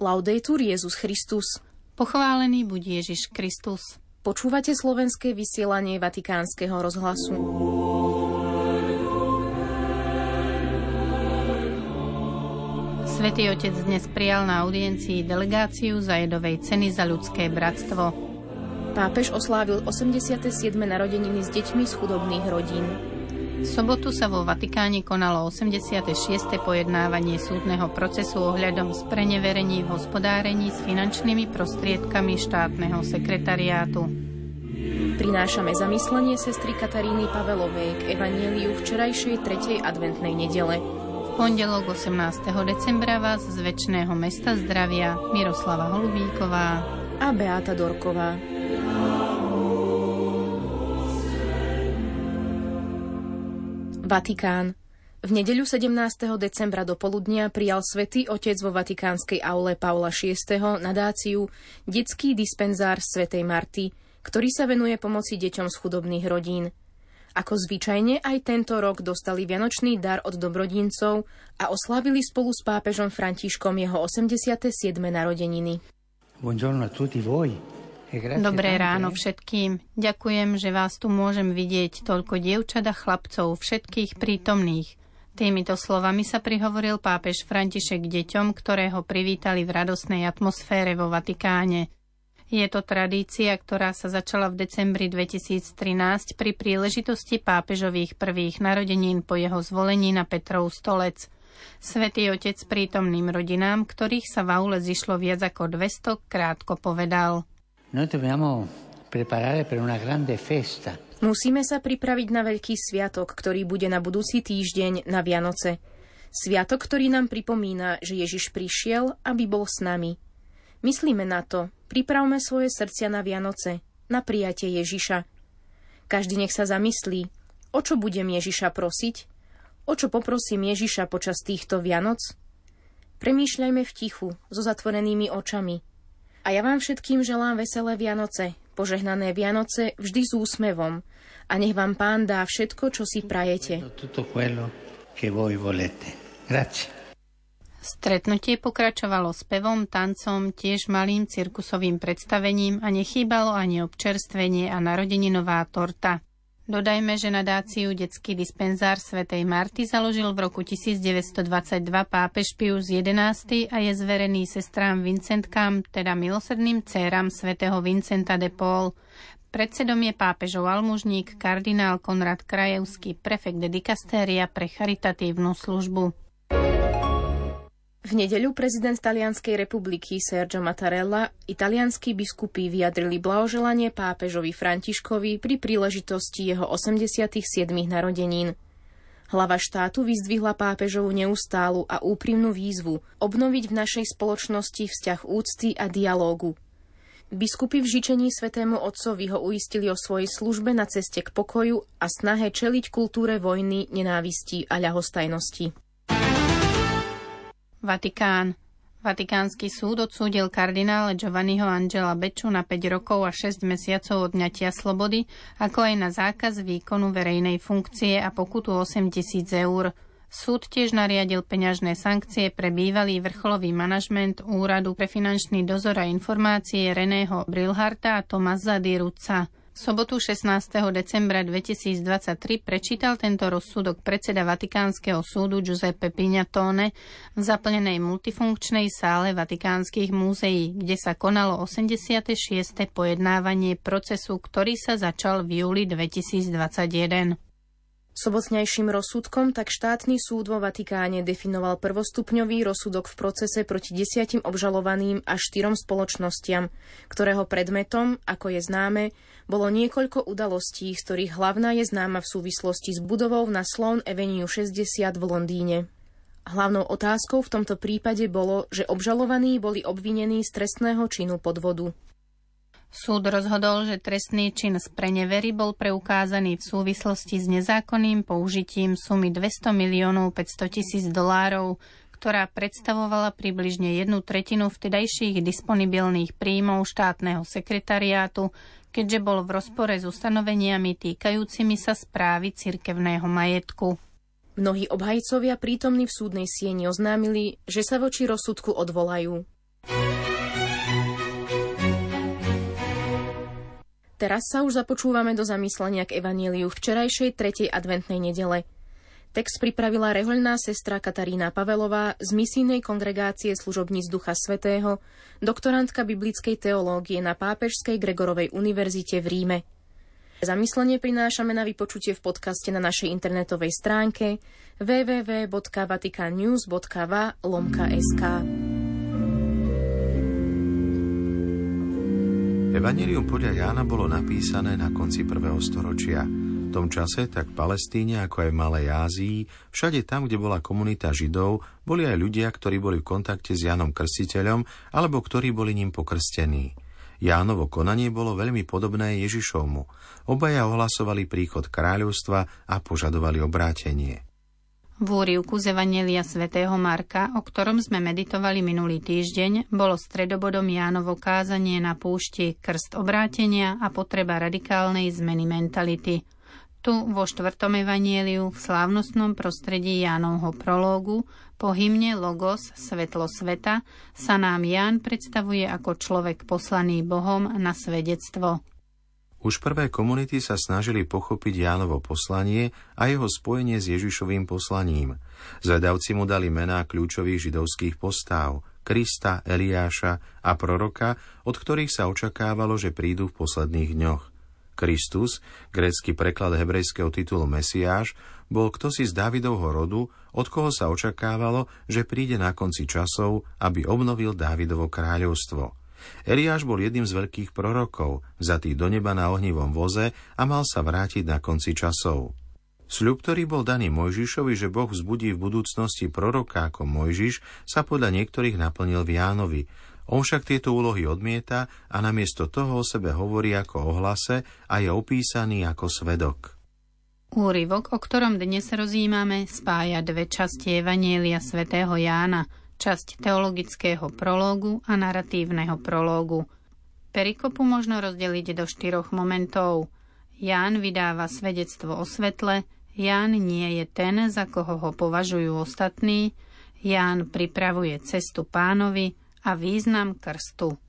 Laudetur Jezus Christus. Pochválený buď Ježiš Kristus. Počúvate slovenské vysielanie Vatikánskeho rozhlasu. Svetý Otec dnes prijal na audiencii delegáciu zajedovej ceny za ľudské bratstvo. Pápež oslávil 87. narodeniny s deťmi z chudobných rodín. V sobotu sa vo Vatikáne konalo 86. pojednávanie súdneho procesu ohľadom spreneverení v hospodárení s finančnými prostriedkami štátneho sekretariátu. Prinášame zamyslenie sestry Kataríny Pavelovej k evanieliu včerajšej 3. adventnej nedele. V pondelok 18. decembra vás z väčšného mesta zdravia Miroslava Holubíková a Beáta Dorková. Vatikán. V nedeľu 17. decembra do poludnia prijal svätý Otec vo Vatikánskej aule Paula VI. nadáciu Detský dispenzár svätej Marty, ktorý sa venuje pomoci deťom z chudobných rodín. Ako zvyčajne aj tento rok dostali vianočný dar od dobrodincov a oslavili spolu s pápežom Františkom jeho 87. narodeniny. Buongiorno a tutti voi. Dobré ráno všetkým. Ďakujem, že vás tu môžem vidieť toľko dievčat a chlapcov, všetkých prítomných. Týmito slovami sa prihovoril pápež František deťom, ktoré ho privítali v radosnej atmosfére vo Vatikáne. Je to tradícia, ktorá sa začala v decembri 2013 pri príležitosti pápežových prvých narodenín po jeho zvolení na Petrov stolec. Svetý otec prítomným rodinám, ktorých sa v aule zišlo viac ako 200, krátko povedal. Musíme sa pripraviť na veľký sviatok, ktorý bude na budúci týždeň na Vianoce. Sviatok, ktorý nám pripomína, že Ježiš prišiel, aby bol s nami. Myslíme na to, pripravme svoje srdcia na Vianoce, na prijatie Ježiša. Každý nech sa zamyslí, o čo budem Ježiša prosiť, o čo poprosím Ježiša počas týchto Vianoc. Premýšľajme v tichu, so zatvorenými očami – a ja vám všetkým želám veselé Vianoce, požehnané Vianoce vždy s úsmevom. A nech vám Pán dá všetko, čo si prajete. Stretnutie pokračovalo spevom, tancom, tiež malým cirkusovým predstavením a nechýbalo ani občerstvenie a narodeninová torta. Dodajme, že nadáciu Detský dispenzár svätej Marty založil v roku 1922 pápež Pius XI a je zverený sestrám Vincentkám, teda milosrdným céram svätého Vincenta de Paul. Predsedom je pápežov almužník kardinál Konrad Krajevský, prefekt dikastéria pre charitatívnu službu. V nedeľu prezident Talianskej republiky Sergio Mattarella italianskí biskupy vyjadrili blahoželanie pápežovi Františkovi pri príležitosti jeho 87. narodenín. Hlava štátu vyzdvihla pápežovu neustálu a úprimnú výzvu obnoviť v našej spoločnosti vzťah úcty a dialógu. Biskupy v žičení svetému otcovi ho uistili o svojej službe na ceste k pokoju a snahe čeliť kultúre vojny, nenávisti a ľahostajnosti. Vatikán. Vatikánsky súd odsúdil kardinále Giovanniho Angela Beču na 5 rokov a 6 mesiacov odňatia slobody, ako aj na zákaz výkonu verejnej funkcie a pokutu 8 tisíc eur. Súd tiež nariadil peňažné sankcie pre bývalý vrcholový manažment Úradu pre finančný dozor a informácie Reného Brilharta a Tomasa Diruca sobotu 16. decembra 2023 prečítal tento rozsudok predseda Vatikánskeho súdu Giuseppe Pignatone v zaplnenej multifunkčnej sále Vatikánskych múzeí, kde sa konalo 86. pojednávanie procesu, ktorý sa začal v júli 2021. Sobotnejším rozsudkom tak štátny súd vo Vatikáne definoval prvostupňový rozsudok v procese proti desiatim obžalovaným a štyrom spoločnostiam, ktorého predmetom, ako je známe, bolo niekoľko udalostí, z ktorých hlavná je známa v súvislosti s budovou na Sloan Avenue 60 v Londýne. Hlavnou otázkou v tomto prípade bolo, že obžalovaní boli obvinení z trestného činu podvodu. Súd rozhodol, že trestný čin z prenevery bol preukázaný v súvislosti s nezákonným použitím sumy 200 miliónov 500 tisíc dolárov, ktorá predstavovala približne jednu tretinu vtedajších disponibilných príjmov štátneho sekretariátu, keďže bol v rozpore s ustanoveniami týkajúcimi sa správy cirkevného majetku. Mnohí obhajcovia prítomní v súdnej sieni oznámili, že sa voči rozsudku odvolajú. Teraz sa už započúvame do zamyslenia k evaníliu včerajšej tretej adventnej nedele. Text pripravila rehoľná sestra Katarína Pavelová z misijnej kongregácie služobníc Ducha Svetého, doktorantka biblickej teológie na Pápežskej Gregorovej univerzite v Ríme. Zamyslenie prinášame na vypočutie v podcaste na našej internetovej stránke www.vaticannews.va.sk. Evangelium podľa Jána bolo napísané na konci prvého storočia. V tom čase, tak v Palestíne, ako aj v Malej Ázii, všade tam, kde bola komunita Židov, boli aj ľudia, ktorí boli v kontakte s Jánom Krstiteľom, alebo ktorí boli ním pokrstení. Jánovo konanie bolo veľmi podobné Ježišovmu. Obaja ohlasovali príchod kráľovstva a požadovali obrátenie. V úrivku z Evangelia svätého Marka, o ktorom sme meditovali minulý týždeň, bolo stredobodom Jánovo kázanie na púšti krst obrátenia a potreba radikálnej zmeny mentality. Tu vo štvrtom evanieliu v slávnostnom prostredí Jánovho prológu po hymne Logos, svetlo sveta, sa nám Ján predstavuje ako človek poslaný Bohom na svedectvo. Už prvé komunity sa snažili pochopiť Jánovo poslanie a jeho spojenie s Ježišovým poslaním. Zvedavci mu dali mená kľúčových židovských postáv Krista, Eliáša a proroka, od ktorých sa očakávalo, že prídu v posledných dňoch. Kristus, grécky preklad hebrejského titulu Mesiáš, bol ktosi z Dávidovho rodu, od koho sa očakávalo, že príde na konci časov, aby obnovil Dávidovo kráľovstvo – Eliáš bol jedným z veľkých prorokov, vzatý do neba na ohnivom voze a mal sa vrátiť na konci časov. Sľub, ktorý bol daný Mojžišovi, že Boh vzbudí v budúcnosti proroka ako Mojžiš, sa podľa niektorých naplnil v Jánovi. On však tieto úlohy odmieta a namiesto toho o sebe hovorí ako o hlase a je opísaný ako svedok. Úryvok, o ktorom dnes rozímame, spája dve časti Evanielia svätého Jána – časť teologického prológu a naratívneho prológu. Perikopu možno rozdeliť do štyroch momentov. Ján vydáva svedectvo o svetle, Ján nie je ten, za koho ho považujú ostatní, Ján pripravuje cestu pánovi a význam krstu.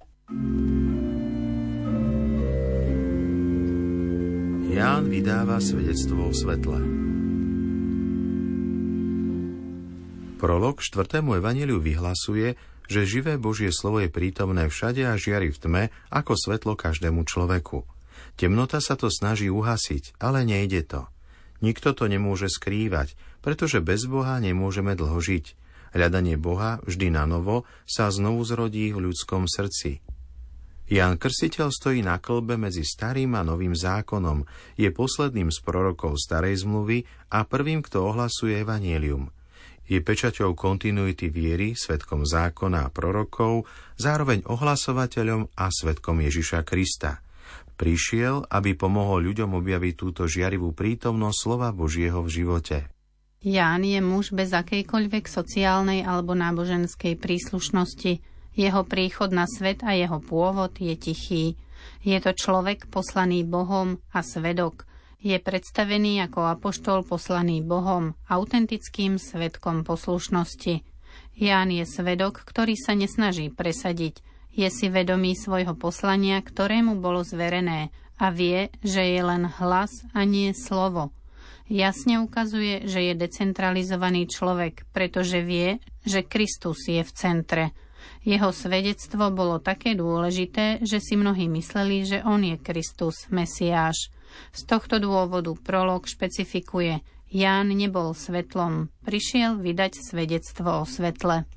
Ján vydáva svedectvo o svetle. Prolog štvrtému evaneliu vyhlasuje, že živé Božie slovo je prítomné všade a žiari v tme ako svetlo každému človeku. Temnota sa to snaží uhasiť, ale nejde to. Nikto to nemôže skrývať, pretože bez Boha nemôžeme dlho žiť. Hľadanie Boha vždy na novo sa znovu zrodí v ľudskom srdci. Jan Krstiteľ stojí na klbe medzi starým a novým zákonom, je posledným z prorokov starej zmluvy a prvým, kto ohlasuje evanielium – je pečaťou kontinuity viery, svetkom zákona a prorokov, zároveň ohlasovateľom a svetkom Ježiša Krista. Prišiel, aby pomohol ľuďom objaviť túto žiarivú prítomnosť slova Božieho v živote. Ján je muž bez akejkoľvek sociálnej alebo náboženskej príslušnosti. Jeho príchod na svet a jeho pôvod je tichý. Je to človek poslaný Bohom a svedok – je predstavený ako apoštol poslaný Bohom, autentickým svetkom poslušnosti. Ján je svedok, ktorý sa nesnaží presadiť, je si vedomý svojho poslania, ktorému bolo zverené a vie, že je len hlas a nie slovo. Jasne ukazuje, že je decentralizovaný človek, pretože vie, že Kristus je v centre. Jeho svedectvo bolo také dôležité, že si mnohí mysleli, že on je Kristus, Mesiáš. Z tohto dôvodu prolog špecifikuje Ján nebol svetlom, prišiel vydať svedectvo o svetle.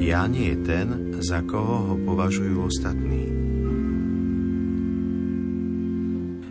Ján je ten, za koho ho považujú ostatní.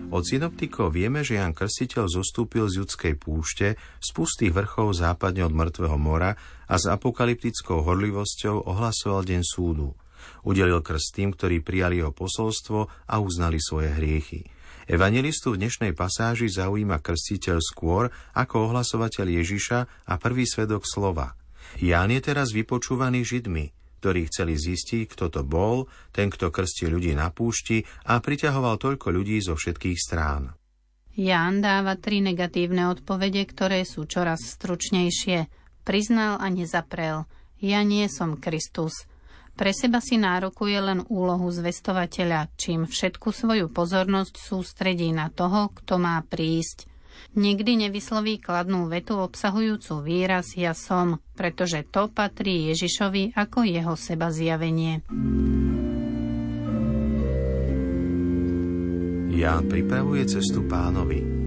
Od synoptikov vieme, že Jan Krstiteľ zostúpil z judskej púšte, z pustých vrchov západne od Mŕtvého mora a s apokalyptickou horlivosťou ohlasoval deň súdu – Udelil krst tým, ktorí prijali jeho posolstvo a uznali svoje hriechy. Evangelistu v dnešnej pasáži zaujíma krstiteľ skôr ako ohlasovateľ Ježiša a prvý svedok slova. Ján je teraz vypočúvaný Židmi, ktorí chceli zistiť, kto to bol, ten, kto krstil ľudí na púšti a priťahoval toľko ľudí zo všetkých strán. Ján dáva tri negatívne odpovede, ktoré sú čoraz stručnejšie. Priznal a nezaprel. Ja nie som Kristus. Pre seba si nárokuje len úlohu zvestovateľa, čím všetku svoju pozornosť sústredí na toho, kto má prísť. Nikdy nevysloví kladnú vetu obsahujúcu výraz ja som, pretože to patrí Ježišovi ako jeho seba zjavenie. Ján pripravuje cestu pánovi.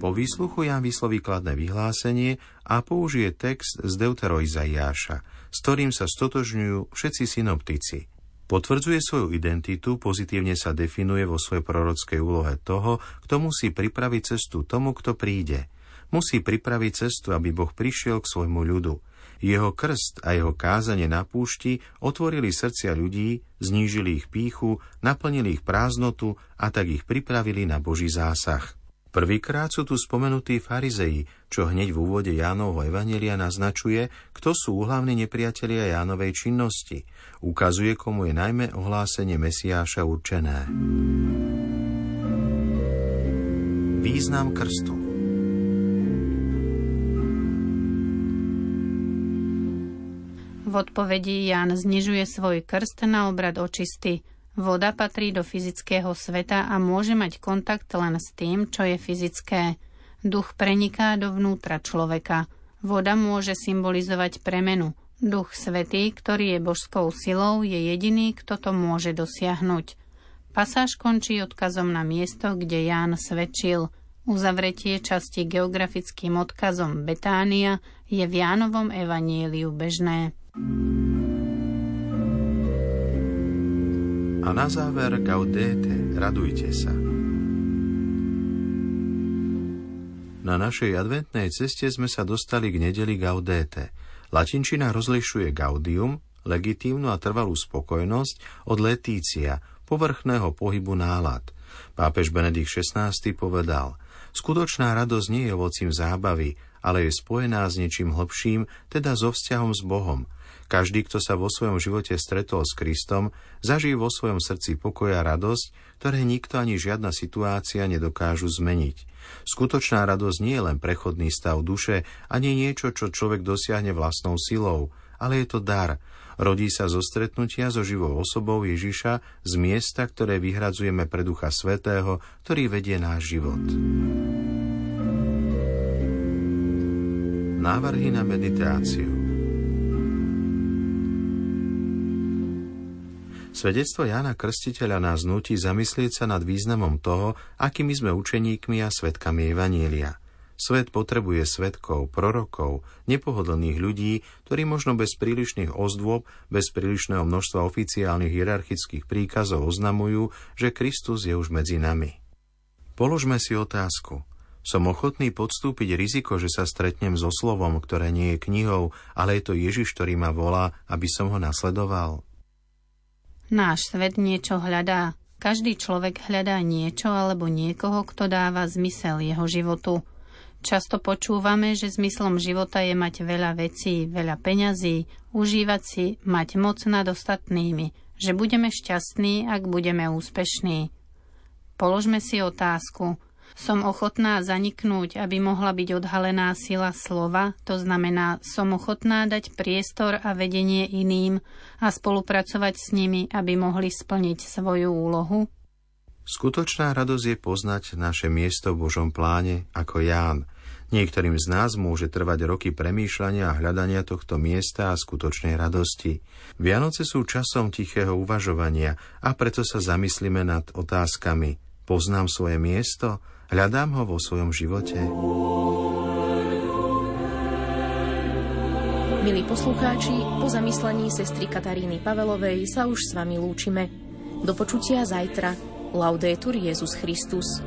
Po výsluchu Ján vysloví kladné vyhlásenie a použije text z Deutero Izaiáša, s ktorým sa stotožňujú všetci synoptici. Potvrdzuje svoju identitu, pozitívne sa definuje vo svojej prorockej úlohe toho, kto musí pripraviť cestu tomu, kto príde. Musí pripraviť cestu, aby Boh prišiel k svojmu ľudu – jeho krst a jeho kázanie na púšti otvorili srdcia ľudí, znížili ich píchu, naplnili ich prázdnotu a tak ich pripravili na Boží zásah. Prvýkrát sú tu spomenutí farizeji, čo hneď v úvode Jánovho Evanelia naznačuje, kto sú úhlavní nepriatelia Jánovej činnosti. Ukazuje, komu je najmä ohlásenie Mesiáša určené. Význam krstu V odpovedi Ján znižuje svoj krst na obrad očisty. Voda patrí do fyzického sveta a môže mať kontakt len s tým, čo je fyzické. Duch preniká dovnútra človeka. Voda môže symbolizovať premenu. Duch Svetý, ktorý je božskou silou, je jediný, kto to môže dosiahnuť. Pasáž končí odkazom na miesto, kde Ján svedčil. Uzavretie časti geografickým odkazom Betánia je v Jánovom evanieliu bežné. A na záver gaudete, radujte sa. Na našej adventnej ceste sme sa dostali k nedeli gaudete. Latinčina rozlišuje gaudium, legitímnu a trvalú spokojnosť od letícia, povrchného pohybu nálad. Pápež Benedikt XVI povedal, skutočná radosť nie je ovocím zábavy, ale je spojená s niečím hlbším, teda so vzťahom s Bohom – každý, kto sa vo svojom živote stretol s Kristom, zažije vo svojom srdci pokoja a radosť, ktoré nikto ani žiadna situácia nedokážu zmeniť. Skutočná radosť nie je len prechodný stav duše, ani niečo, čo človek dosiahne vlastnou silou, ale je to dar. Rodí sa zo stretnutia so živou osobou Ježiša z miesta, ktoré vyhradzujeme pre Ducha Svetého, ktorý vedie náš život. Návrhy na meditáciu Svedectvo Jána Krstiteľa nás nutí zamyslieť sa nad významom toho, akými sme učeníkmi a svetkami Evanielia. Svet potrebuje svetkov, prorokov, nepohodlných ľudí, ktorí možno bez prílišných ozdôb, bez prílišného množstva oficiálnych hierarchických príkazov oznamujú, že Kristus je už medzi nami. Položme si otázku. Som ochotný podstúpiť riziko, že sa stretnem so slovom, ktoré nie je knihou, ale je to Ježiš, ktorý ma volá, aby som ho nasledoval? Náš svet niečo hľadá. Každý človek hľadá niečo alebo niekoho, kto dáva zmysel jeho životu. Často počúvame, že zmyslom života je mať veľa vecí, veľa peňazí, užívať si, mať moc nad ostatnými, že budeme šťastní, ak budeme úspešní. Položme si otázku – som ochotná zaniknúť, aby mohla byť odhalená sila slova, to znamená, som ochotná dať priestor a vedenie iným a spolupracovať s nimi, aby mohli splniť svoju úlohu? Skutočná radosť je poznať naše miesto v Božom pláne ako Ján. Niektorým z nás môže trvať roky premýšľania a hľadania tohto miesta a skutočnej radosti. Vianoce sú časom tichého uvažovania a preto sa zamyslíme nad otázkami. Poznám svoje miesto? Hľadám ho vo svojom živote. Milí poslucháči, po zamyslení sestry Kataríny Pavelovej sa už s vami lúčime. Do počutia zajtra. Laudetur Jezus Christus.